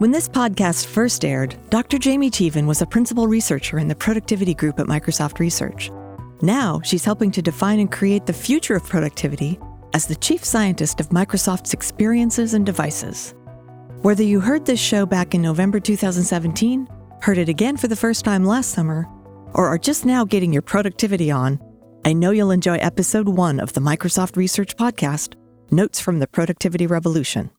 When this podcast first aired, Dr. Jamie Teevan was a principal researcher in the productivity group at Microsoft Research. Now, she's helping to define and create the future of productivity as the chief scientist of Microsoft's experiences and devices. Whether you heard this show back in November 2017, heard it again for the first time last summer, or are just now getting your productivity on, I know you'll enjoy episode one of the Microsoft Research Podcast Notes from the Productivity Revolution.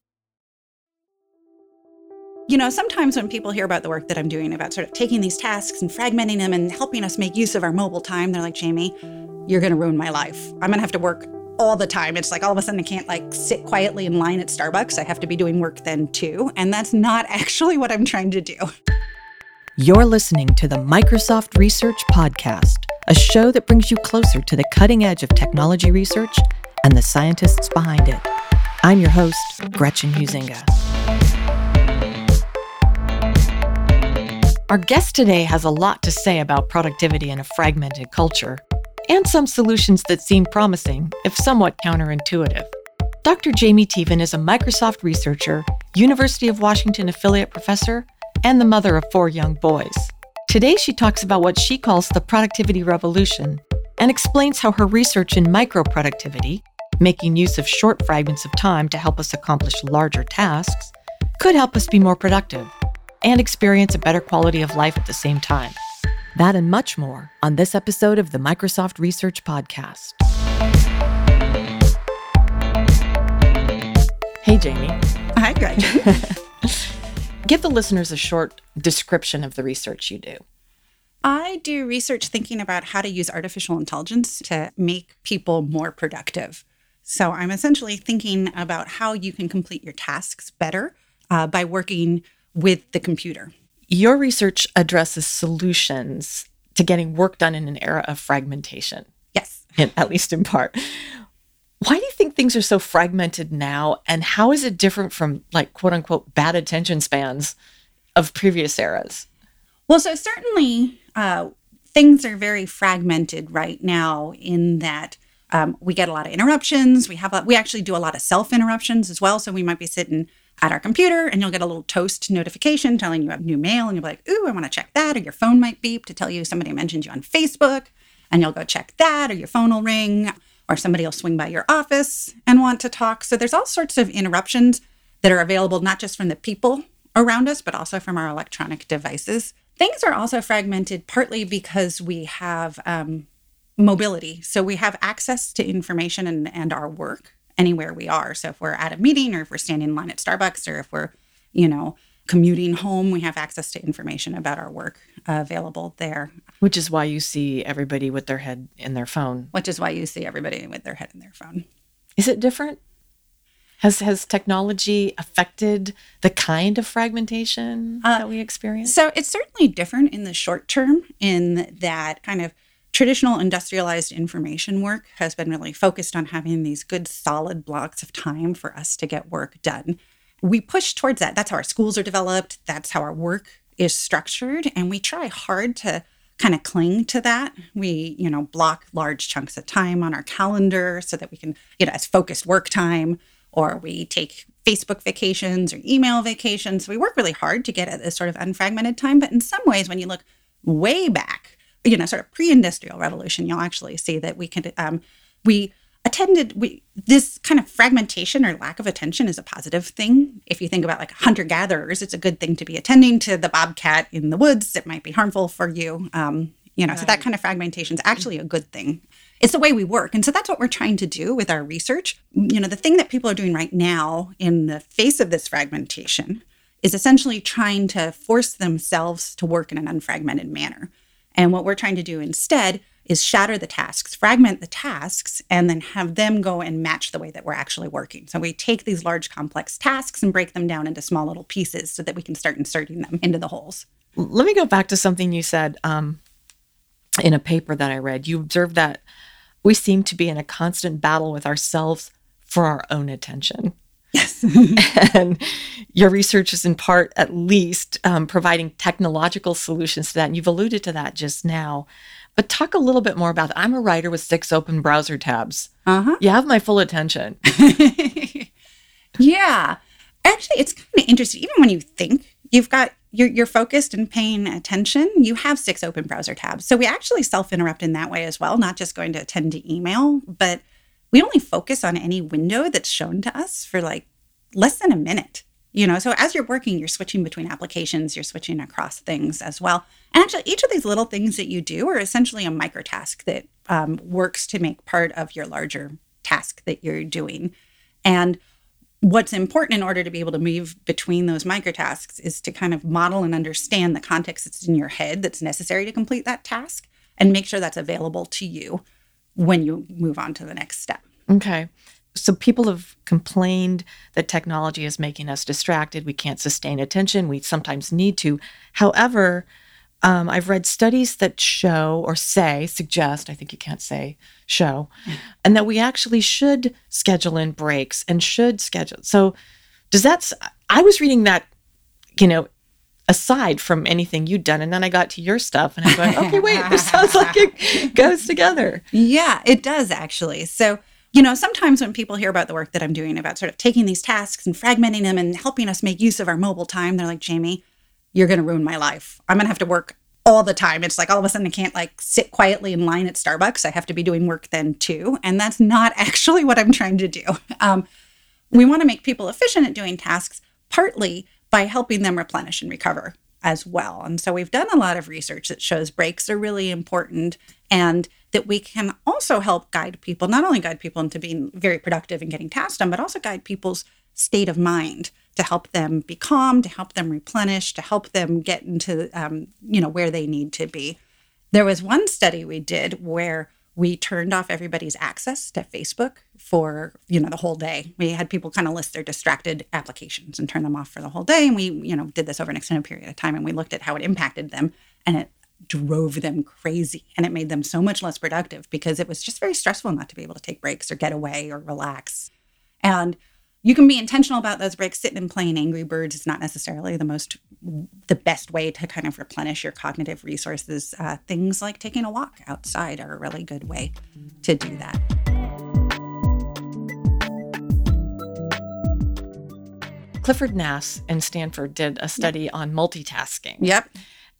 You know, sometimes when people hear about the work that I'm doing about sort of taking these tasks and fragmenting them and helping us make use of our mobile time, they're like, Jamie, you're going to ruin my life. I'm going to have to work all the time. It's like all of a sudden I can't like sit quietly in line at Starbucks. I have to be doing work then too. And that's not actually what I'm trying to do. You're listening to the Microsoft Research Podcast, a show that brings you closer to the cutting edge of technology research and the scientists behind it. I'm your host, Gretchen Huizinga. Our guest today has a lot to say about productivity in a fragmented culture and some solutions that seem promising, if somewhat counterintuitive. Dr. Jamie Teevan is a Microsoft researcher, University of Washington affiliate professor, and the mother of four young boys. Today, she talks about what she calls the productivity revolution and explains how her research in microproductivity, making use of short fragments of time to help us accomplish larger tasks, could help us be more productive and experience a better quality of life at the same time. That and much more on this episode of the Microsoft Research Podcast. Hey, Jamie. Hi, Gretchen. Give the listeners a short description of the research you do. I do research thinking about how to use artificial intelligence to make people more productive. So I'm essentially thinking about how you can complete your tasks better uh, by working with the computer. Your research addresses solutions to getting work done in an era of fragmentation. Yes. In, at least in part. Why do you think things are so fragmented now? And how is it different from, like, quote unquote, bad attention spans of previous eras? Well, so certainly uh, things are very fragmented right now in that um, we get a lot of interruptions. We have a, we actually do a lot of self interruptions as well. So we might be sitting at our computer and you'll get a little toast notification telling you have new mail and you'll be like, ooh, I want to check that. Or your phone might beep to tell you somebody mentioned you on Facebook and you'll go check that or your phone will ring or somebody will swing by your office and want to talk. So there's all sorts of interruptions that are available not just from the people around us, but also from our electronic devices. Things are also fragmented partly because we have um, mobility. So we have access to information and, and our work anywhere we are. So if we're at a meeting or if we're standing in line at Starbucks or if we're, you know, commuting home, we have access to information about our work uh, available there. Which is why you see everybody with their head in their phone. Which is why you see everybody with their head in their phone. Is it different? Has has technology affected the kind of fragmentation uh, that we experience? So it's certainly different in the short term in that kind of traditional industrialized information work has been really focused on having these good solid blocks of time for us to get work done. We push towards that. That's how our schools are developed, that's how our work is structured, and we try hard to kind of cling to that. We, you know, block large chunks of time on our calendar so that we can, you know, as focused work time or we take Facebook vacations or email vacations. We work really hard to get at this sort of unfragmented time, but in some ways when you look way back you know, sort of pre-industrial revolution, you'll actually see that we could um, we attended we this kind of fragmentation or lack of attention is a positive thing. If you think about like hunter gatherers, it's a good thing to be attending to the bobcat in the woods. It might be harmful for you. Um, you know, right. so that kind of fragmentation is actually a good thing. It's the way we work. And so that's what we're trying to do with our research. You know, the thing that people are doing right now in the face of this fragmentation is essentially trying to force themselves to work in an unfragmented manner. And what we're trying to do instead is shatter the tasks, fragment the tasks, and then have them go and match the way that we're actually working. So we take these large complex tasks and break them down into small little pieces so that we can start inserting them into the holes. Let me go back to something you said um, in a paper that I read. You observed that we seem to be in a constant battle with ourselves for our own attention. Yes. and your research is in part, at least, um, providing technological solutions to that. And you've alluded to that just now. But talk a little bit more about that. I'm a writer with six open browser tabs. Uh-huh. You have my full attention. yeah. Actually, it's kind of interesting. Even when you think you've got you're, you're focused and paying attention, you have six open browser tabs. So we actually self interrupt in that way as well, not just going to attend to email, but we only focus on any window that's shown to us for like less than a minute. You know, so as you're working, you're switching between applications, you're switching across things as well. And actually, each of these little things that you do are essentially a micro task that um, works to make part of your larger task that you're doing. And what's important in order to be able to move between those microtasks is to kind of model and understand the context that's in your head that's necessary to complete that task and make sure that's available to you when you move on to the next step. Okay. So people have complained that technology is making us distracted. We can't sustain attention. We sometimes need to. However, um, I've read studies that show or say, suggest, I think you can't say show, mm. and that we actually should schedule in breaks and should schedule. So, does that, I was reading that, you know, aside from anything you'd done. And then I got to your stuff and I go, okay, wait, this sounds like it goes together. Yeah, it does actually. So, you know, sometimes when people hear about the work that I'm doing about sort of taking these tasks and fragmenting them and helping us make use of our mobile time, they're like, Jamie, you're going to ruin my life. I'm going to have to work all the time. It's like all of a sudden I can't like sit quietly in line at Starbucks. I have to be doing work then too. And that's not actually what I'm trying to do. Um, we want to make people efficient at doing tasks, partly by helping them replenish and recover as well. And so we've done a lot of research that shows breaks are really important and that we can also help guide people, not only guide people into being very productive and getting tasks done, but also guide people's state of mind to help them be calm, to help them replenish, to help them get into um, you know where they need to be. There was one study we did where we turned off everybody's access to Facebook for you know the whole day. We had people kind of list their distracted applications and turn them off for the whole day, and we you know did this over an extended period of time, and we looked at how it impacted them, and it drove them crazy and it made them so much less productive because it was just very stressful not to be able to take breaks or get away or relax. And you can be intentional about those breaks. Sitting and playing Angry Birds is not necessarily the most, the best way to kind of replenish your cognitive resources. Uh, things like taking a walk outside are a really good way to do that. Clifford Nass in Stanford did a study yep. on multitasking. Yep.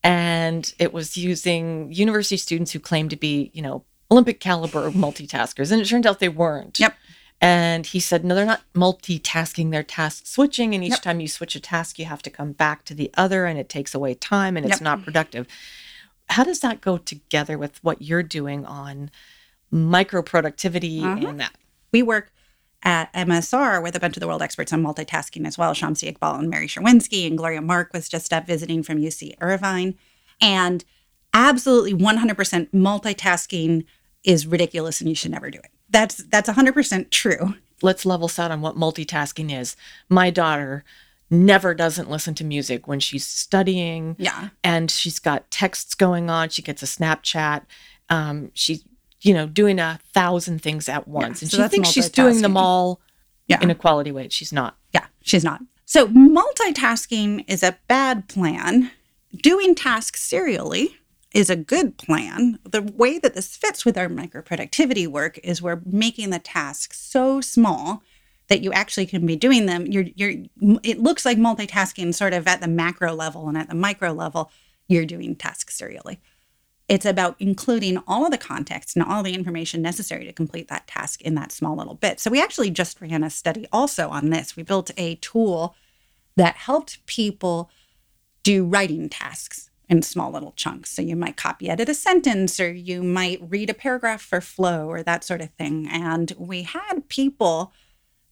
And it was using university students who claimed to be, you know, Olympic caliber multitaskers. And it turned out they weren't. Yep. And he said, no, they're not multitasking, they're task switching. And each yep. time you switch a task, you have to come back to the other, and it takes away time and it's yep. not productive. How does that go together with what you're doing on micro productivity uh-huh. and that? We work at MSR with a bunch of the world experts on multitasking as well. Shamsi Iqbal and Mary Czerwinski and Gloria Mark was just up visiting from UC Irvine. And absolutely 100% multitasking is ridiculous and you should never do it that's that's 100% true. Let's level set on what multitasking is. My daughter never doesn't listen to music when she's studying. Yeah. And she's got texts going on. She gets a Snapchat. Um, she's, you know, doing a thousand things at once. Yeah, and so she thinks she's doing them all yeah. in a quality way. She's not. Yeah, she's not. So multitasking is a bad plan. Doing tasks serially is a good plan. The way that this fits with our micro productivity work is we're making the tasks so small that you actually can be doing them. You're you're it looks like multitasking sort of at the macro level and at the micro level, you're doing tasks serially. It's about including all of the context and all the information necessary to complete that task in that small little bit. So we actually just ran a study also on this. We built a tool that helped people do writing tasks in small little chunks. So you might copy edit a sentence or you might read a paragraph for flow or that sort of thing. And we had people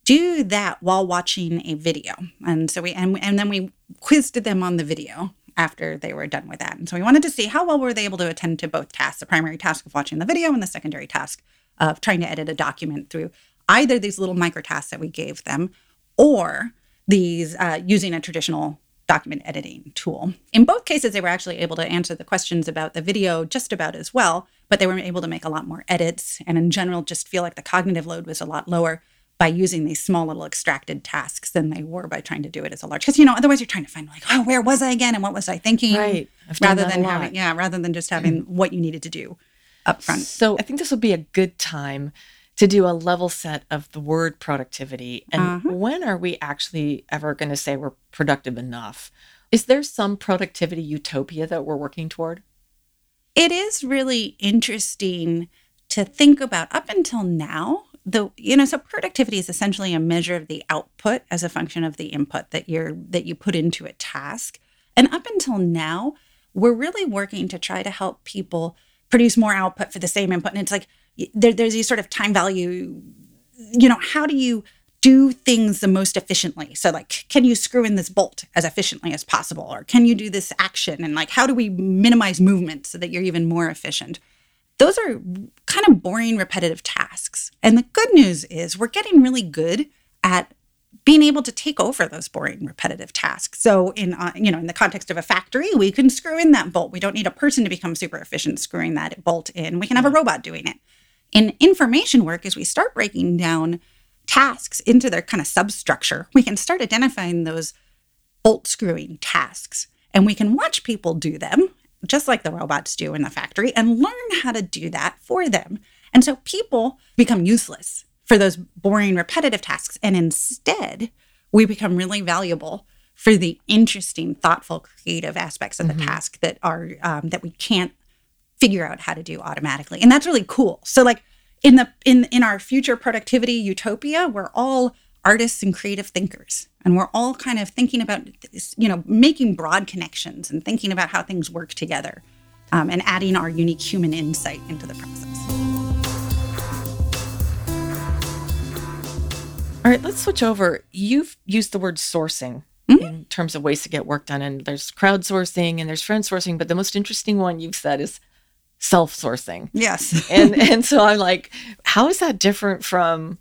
do that while watching a video. And so we and, and then we quizzed them on the video after they were done with that. And so we wanted to see how well were they able to attend to both tasks, the primary task of watching the video and the secondary task of trying to edit a document through either these little micro tasks that we gave them or these uh, using a traditional document editing tool. In both cases, they were actually able to answer the questions about the video just about as well, but they were able to make a lot more edits and, in general, just feel like the cognitive load was a lot lower by using these small little extracted tasks than they were by trying to do it as a large. Because you know, otherwise you're trying to find like, oh, where was I again, and what was I thinking, right? rather than having, yeah, rather than just having what you needed to do up front. So I think this will be a good time to do a level set of the word productivity. And Uh-huh. when are we actually ever going to say we're productive enough? Is there some productivity utopia that we're working toward? it is really interesting to think about up until now the you know so productivity is essentially a measure of the output as a function of the input that you're that you put into a task and up until now we're really working to try to help people produce more output for the same input and it's like there, there's these sort of time value you know how do you do things the most efficiently? So like can you screw in this bolt as efficiently as possible? Or can you do this action? And like how do we minimize movement so that you're even more efficient? Those are kind of boring repetitive tasks. And the good news is we're getting really good at being able to take over those boring repetitive tasks. So in uh, you know in the context of a factory we can screw in that bolt. We don't need a person to become super efficient screwing that bolt in. We can have a robot doing it in information work as we start breaking down tasks into their kind of substructure, we can start identifying those bolt screwing tasks and we can watch people do them, just like the robots do in the factory, and learn how to do that for them. And so people become useless for those boring, repetitive tasks. And instead, we become really valuable for the interesting, thoughtful, creative aspects of the task that are um, that we can't figure out how to do automatically. And that's really cool. So like in the in in our future productivity utopia we're all artists and creative thinkers and we're all kind of thinking about this, you know making broad connections and thinking about how things work together um, and adding our unique human insight into the process All right, let's switch over. You've used the word sourcing in terms of ways to get work done, and there's crowdsourcing and there's friend sourcing, but the most interesting one you've said is self sourcing. yes And and so I'm like, how is that different from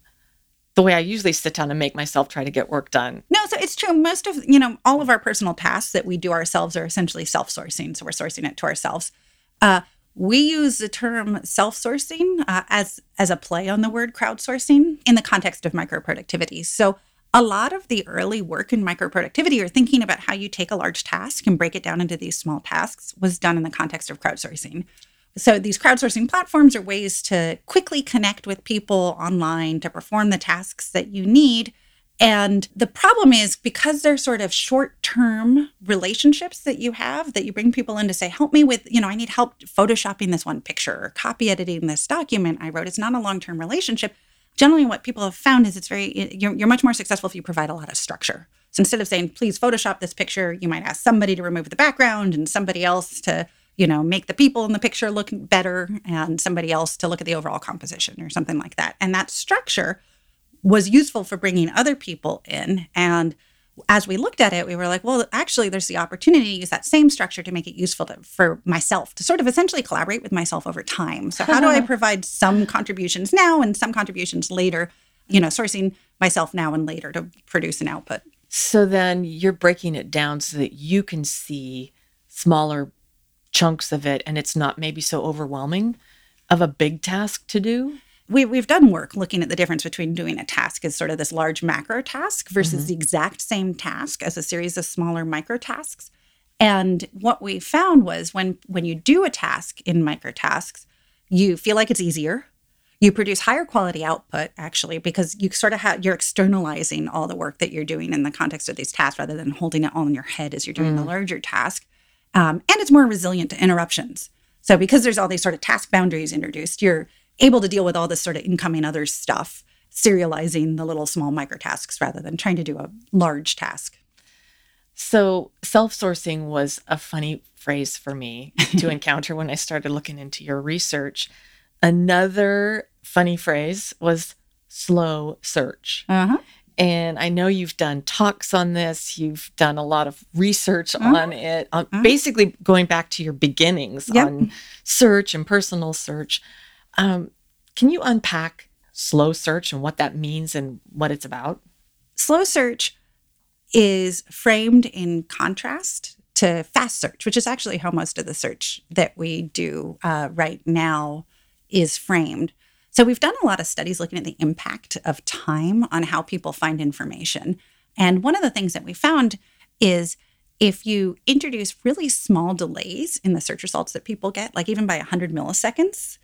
the way I usually sit down and make myself try to get work done? No, so it's true. Most of, you know, all of our personal tasks that we do ourselves are essentially self sourcing. So we're sourcing it to ourselves. Uh, we use the term self sourcing uh, as, as a play on the word crowdsourcing in the context of micro productivity. So a lot of the early work in micro productivity or thinking about how you take a large task and break it down into these small tasks was done in the context of crowdsourcing. So these crowdsourcing platforms are ways to quickly connect with people online to perform the tasks that you need. And the problem is because they're sort of short term relationships that you have, that you bring people in to say, help me with, you know, I need help photoshopping this one picture or copy editing this document I wrote. It's not a long term relationship. Generally, what people have found is it's very, you're, you're much more successful if you provide a lot of structure. So instead of saying, please Photoshop this picture, you might ask somebody to remove the background and somebody else to you know, make the people in the picture look better and somebody else to look at the overall composition or something like that. And that structure was useful for bringing other people in. And as we looked at it, we were like, well, actually, there's the opportunity to use that same structure to make it useful to, for myself to sort of essentially collaborate with myself over time. So, how do I provide some contributions now and some contributions later, you know, sourcing myself now and later to produce an output? So then you're breaking it down so that you can see smaller chunks of it and it's not maybe so overwhelming of a big task to do. we, we've done work looking at the difference between doing a task as sort of this large macro task versus mm-hmm. the exact same task as a series of smaller micro tasks. And what we found was when when you do a task in micro tasks, you feel like it's easier. You produce higher quality output actually because you sort of have you're externalizing all the work that you're doing in the context of these tasks rather than holding it all in your head as you're doing the mm. larger task. Um, and it's more resilient to interruptions. So because there's all these sort of task boundaries introduced, you're able to deal with all this sort of incoming other stuff, serializing the little small micro tasks rather than trying to do a large task. So self sourcing was a funny phrase for me to encounter when I started looking into your research. Another funny phrase was slow search. Uh-huh. And I know you've done talks on this. You've done a lot of research Mhm. on it, on Mhm. basically going back to your beginnings Yep. on search and personal search. Um, can you unpack slow search and what that means and what it's about? Slow search is framed in contrast to fast search, which is actually how most of the search that we do uh, right now is framed. So we've done a lot of studies looking at the impact of time on how people find information. And one of the things that we found is if you introduce really small delays in the search results that people get, like even by 100 milliseconds,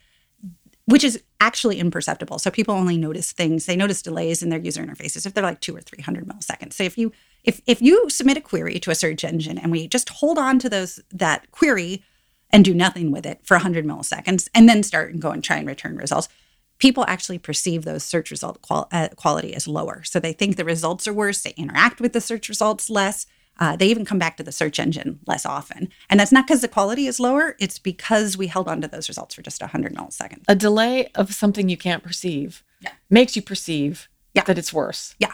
which is actually imperceptible. So people only notice things, they notice delays in their user interfaces if they're like two or 300 milliseconds. So if you if if you submit a query to a search engine and we just hold on to those that query and do nothing with it for 100 milliseconds and then start and go and try and return results, people actually perceive those search result qual- uh, quality as lower. So they think the results are worse, they interact with the search results less. Uh, they even come back to the search engine less often. And that's not because the quality is lower, it's because we held on to those results for just 100 milliseconds. A delay of something you can't perceive yeah. makes you perceive yeah. that it's worse. Yeah.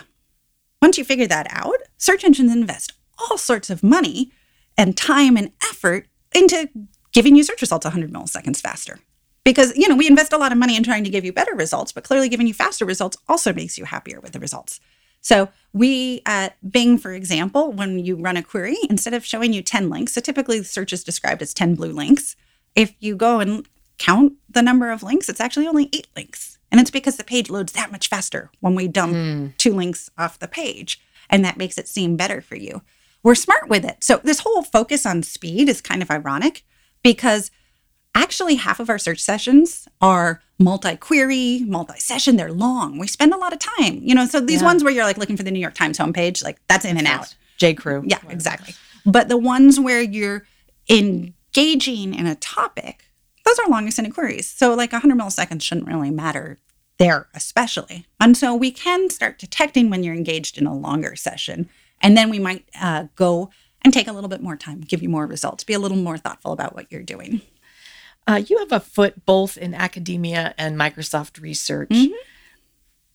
Once you figure that out, search engines invest all sorts of money and time and effort into giving you search results 100 milliseconds faster. Because, you know, we invest a lot of money in trying to give you better results, but clearly giving you faster results also makes you happier with the results. So we at Bing, for example, when you run a query, instead of showing you 10 links, so typically the search is described as 10 blue links. If you go and count the number of links, it's actually only eight links. And it's because the page loads that much faster when we dump mm. two links off the page. And that makes it seem better for you. We're smart with it. So this whole focus on speed is kind of ironic because actually half of our search sessions are multi-query, multi-session. They're long. We spend a lot of time. You know, so these yeah. ones where you're like looking for the New York Times homepage, like that's in and out. J. Crew. Yeah, exactly. But the ones where you're engaging in a topic, those are long extended queries. So like 100 milliseconds shouldn't really matter there, especially. And so we can start detecting when you're engaged in a longer session. And then we might uh, go and take a little bit more time, give you more results, be a little more thoughtful about what you're doing. Uh, you have a foot both in academia and Microsoft research. Mm-hmm.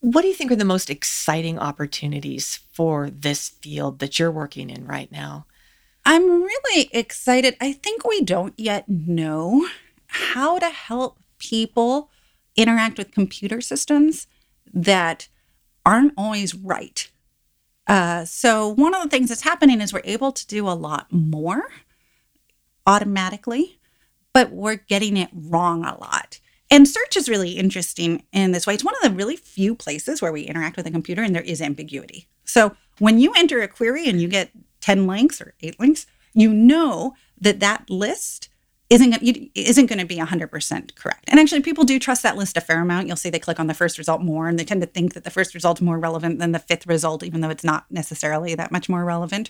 What do you think are the most exciting opportunities for this field that you're working in right now? I'm really excited. I think we don't yet know how to help people interact with computer systems that aren't always right. Uh, so, one of the things that's happening is we're able to do a lot more automatically but we're getting it wrong a lot. And search is really interesting in this way. It's one of the really few places where we interact with a computer and there is ambiguity. So when you enter a query and you get 10 links or eight links, you know that that list isn't isn't going to be 100% correct. And actually people do trust that list a fair amount. You'll see they click on the first result more and they tend to think that the first result is more relevant than the fifth result even though it's not necessarily that much more relevant.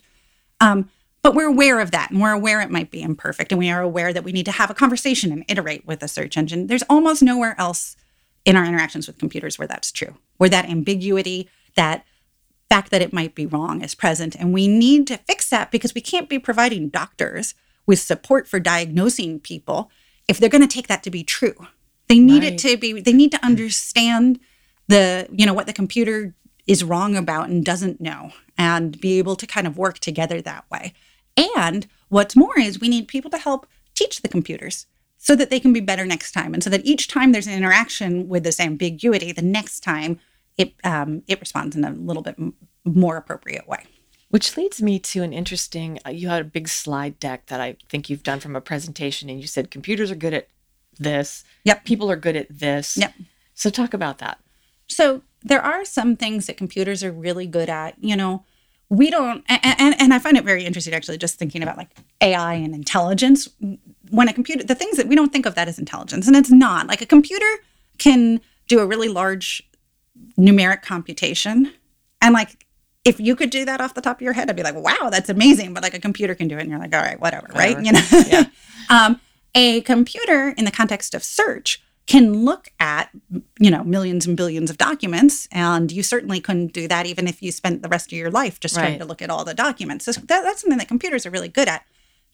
Um, but we're aware of that and we're aware it might be imperfect and we are aware that we need to have a conversation and iterate with a search engine. There's almost nowhere else in our interactions with computers where that's true, where that ambiguity, that fact that it might be wrong is present. And we need to fix that because we can't be providing doctors with support for diagnosing people if they're going to take that to be true. They need right. it to be, they need to understand the, you know, what the computer is wrong about and doesn't know and be able to kind of work together that way. And what's more is we need people to help teach the computers so that they can be better next time. And so that each time there's an interaction with this ambiguity, the next time it um, it responds in a little bit m- more appropriate way. Which leads me to an interesting. Uh, you had a big slide deck that I think you've done from a presentation, and you said computers are good at this. Yep. People are good at this. Yep. So talk about that. So there are some things that computers are really good at. You know, we don't and, and i find it very interesting actually just thinking about like ai and intelligence when a computer the things that we don't think of that as intelligence and it's not like a computer can do a really large numeric computation and like if you could do that off the top of your head i'd be like wow that's amazing but like a computer can do it and you're like all right whatever, whatever. right you know yeah. um, a computer in the context of search can look at you know millions and billions of documents and you certainly couldn't do that even if you spent the rest of your life just right. trying to look at all the documents. So that, that's something that computers are really good at.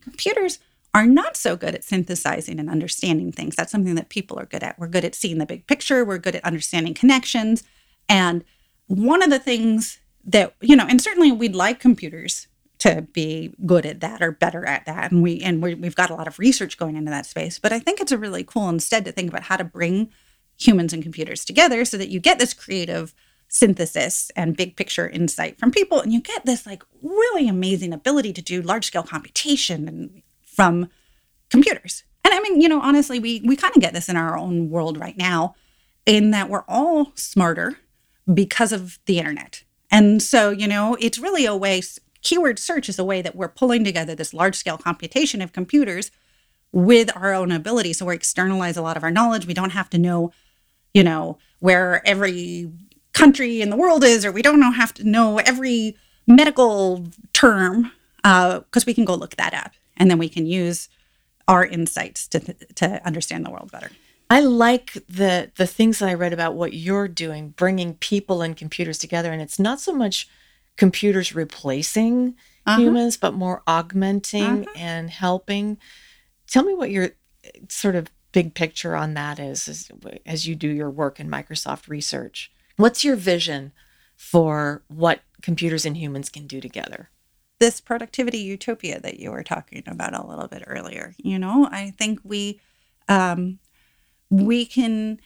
Computers are not so good at synthesizing and understanding things. That's something that people are good at. We're good at seeing the big picture. We're good at understanding connections. And one of the things that you know and certainly we'd like computers to be good at that or better at that. And we and we have got a lot of research going into that space. But i think it's a really cool instead to think about how to bring humans and computers together so that you get this creative synthesis and big picture insight from people. And you get this like really amazing ability to do large scale computation and from computers. And i mean you know honestly we we kind of get this in our own world right now in that we're all smarter because of the internet. And so you know it's really a way keyword search is a way that we're pulling together this large scale computation of computers with our own ability. So we externalize a lot of our knowledge. We don't have to know, you know, where every country in the world is, or we don't know have to know every medical term because uh, we can go look that up and then we can use our insights to to understand the world better. I like the the things that I read about what you're doing, bringing people and computers together, and it's not so much computers replacing uh-huh. humans, but more augmenting uh-huh. and helping. Tell me what your sort of big picture on that is as, as you do your work in Microsoft research. What's your vision for what computers and humans can do together? This productivity utopia that you were talking about a little bit earlier. You know, I think we um, we can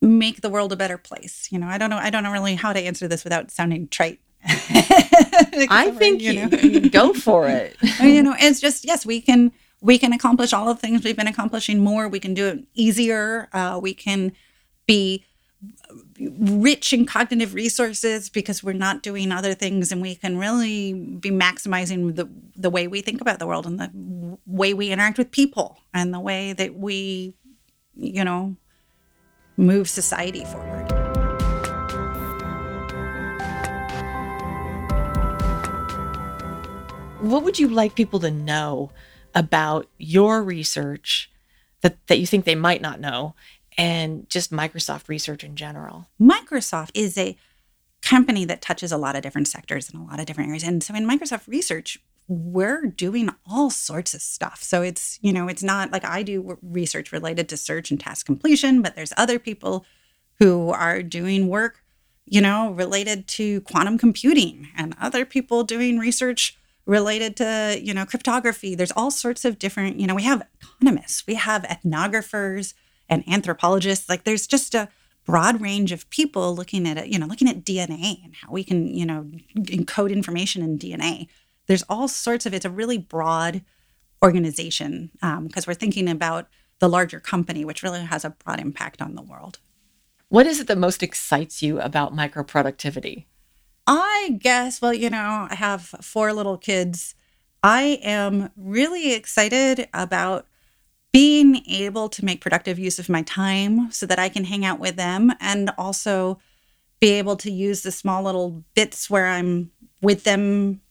make the world a better place. You know, I don't know. I don't know really how to answer this without sounding trite. I think you, know. you go for it. you know, it's just yes, we can we can accomplish all the things we've been accomplishing more. We can do it easier. Uh, we can be rich in cognitive resources because we're not doing other things and we can really be maximizing the the way we think about the world and the way we interact with people and the way that we you know move society forward what would you like people to know about your research that, that you think they might not know and just Microsoft research in general? Microsoft is a company that touches a lot of different sectors and a lot of different areas. And so in Microsoft research, we're doing all sorts of stuff. So it's, you know, it's not like I do research related to search and task completion, but there's other people who are doing work, you know, related to quantum computing and other people doing research related to, you know, cryptography. There's all sorts of different, you know, we have economists, we have ethnographers, and anthropologists. Like there's just a broad range of people looking at it, you know, looking at DNA and how we can, you know, encode information in DNA. There's all sorts of it's a really broad organization because um, we're thinking about the larger company, which really has a broad impact on the world. What is it that most excites you about micro productivity? I guess, well, you know, I have four little kids. I am really excited about being able to make productive use of my time so that I can hang out with them and also be able to use the small little bits where I'm with them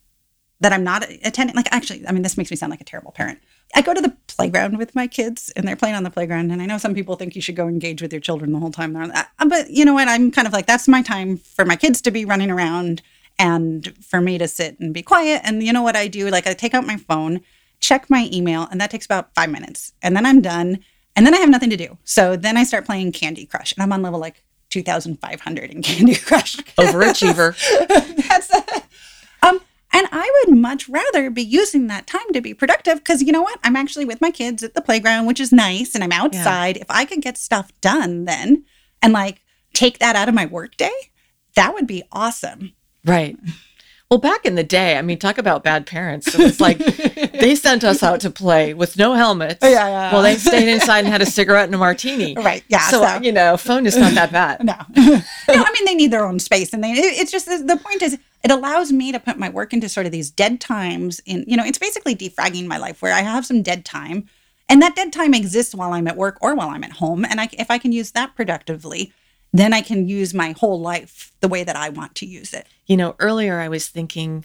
that I'm not attending. Like, actually, I mean, this makes me sound like a terrible parent. I go to the playground with my kids and they're playing on the playground. And I know some people think you should go engage with your children the whole time they're on that. Uh, but you know what? I'm kind of like, that's my time for my kids to be running around and for me to sit and be quiet. And you know what I do? Like, I take out my phone check my email, and that takes about five minutes. And then I'm done. And then I have nothing to do. So then I start playing Candy Crush, and I'm on level like 2,500 in Candy Crush. Overachiever. That's and I would much rather be using that time to be productive because you know what? I'm actually with my kids at the playground, which is nice, and I'm outside. Yeah. If I could get stuff done then and like take that out of my workday, that would be awesome. Right. Well, back in the day, I mean, talk about bad parents. So it's like they sent us out to play with no helmets. Yeah, yeah. Well, they stayed inside and had a cigarette and a martini. Right. Yeah. So, so. you know, phone is not that bad. no. no. I mean, they need their own space, and they. It's just the point is it allows me to put my work into sort of these dead times. In you know, it's basically defragging my life where I have some dead time, and that dead time exists while I'm at work or while I'm at home, and I, if I can use that productively then I can use my whole life the way that I want to use it. You know, earlier I was thinking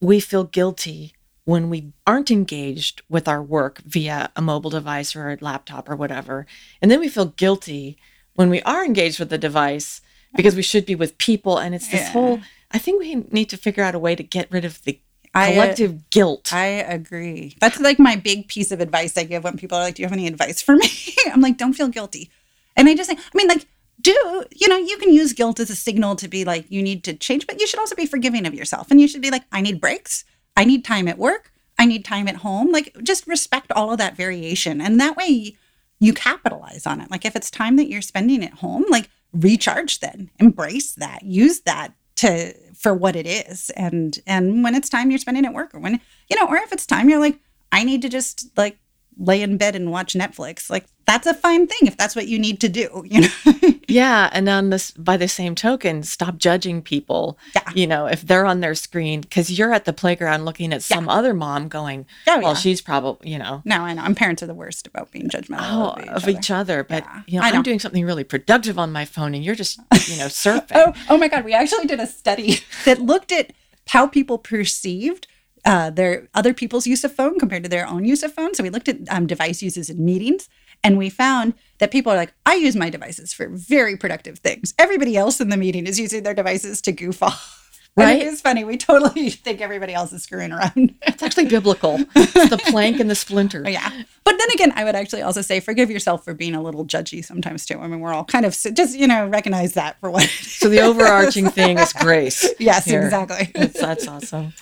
we feel guilty when we aren't engaged with our work via a mobile device or a laptop or whatever. And then we feel guilty when we are engaged with the device because we should be with people. And it's this yeah. whole, I think we need to figure out a way to get rid of the collective I, uh, guilt. I agree. That's like my big piece of advice I give when people are like, Do you have any advice for me? I'm like, Don't feel guilty. And I just think, I mean, like, do you know you can use guilt as a signal to be like you need to change but you should also be forgiving of yourself. And you should be like i need breaks. I need time at work. I need time at home. Like just respect all of that variation. And that way you capitalize on it. Like if it's time that you're spending at home like recharge then. Embrace that. Use that to for what it is. And and when it's time you're spending at work or when you know or if it's time you're like i need to just like lay in bed and watch Netflix. Like that's a fine thing if that's what you need to do, you know. yeah, and on this by the same token, stop judging people. Yeah. You know, if they're on their screen cuz you're at the playground looking at some other mom going, Oh, well, yeah. she's probably, you know, No, I know. And parents are the worst about being judgmental oh, of each of other. each other, but Yeah. you know, I know. I'm doing something really productive on my phone and you're just, you know, surfing. Oh, oh my God. We actually did a study that looked at how people perceived uh, their other people's use of phone compared to their own use of phone. So we looked at um, device uses in meetings and we found that people are like, I use my devices for very productive things. Everybody else in the meeting is using their devices to goof off. And Right. it is funny. We totally think everybody else is screwing around. It's actually biblical. It's the plank and the splinter. yeah. But then again, I would actually also say forgive yourself for being a little judgy sometimes too. I mean, we're all kind of just, you know, recognize that for what it is. So the overarching thing is grace. Yes, here. exactly. That's, that's awesome.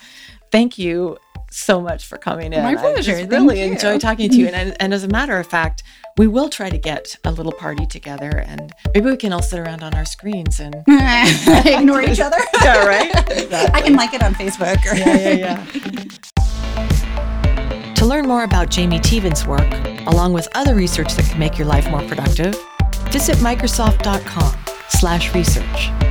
Thank you so much for coming in. My I pleasure. just really you. enjoy talking to you. And, and as a matter of fact, we will try to get a little party together and maybe we can all sit around on our screens and ignore each other. yeah, right? I can like it on Facebook. Or yeah, yeah, yeah. to learn more about Jamie Teevan's work, along with other research that can make your life more productive, visit Microsoft.com slash research.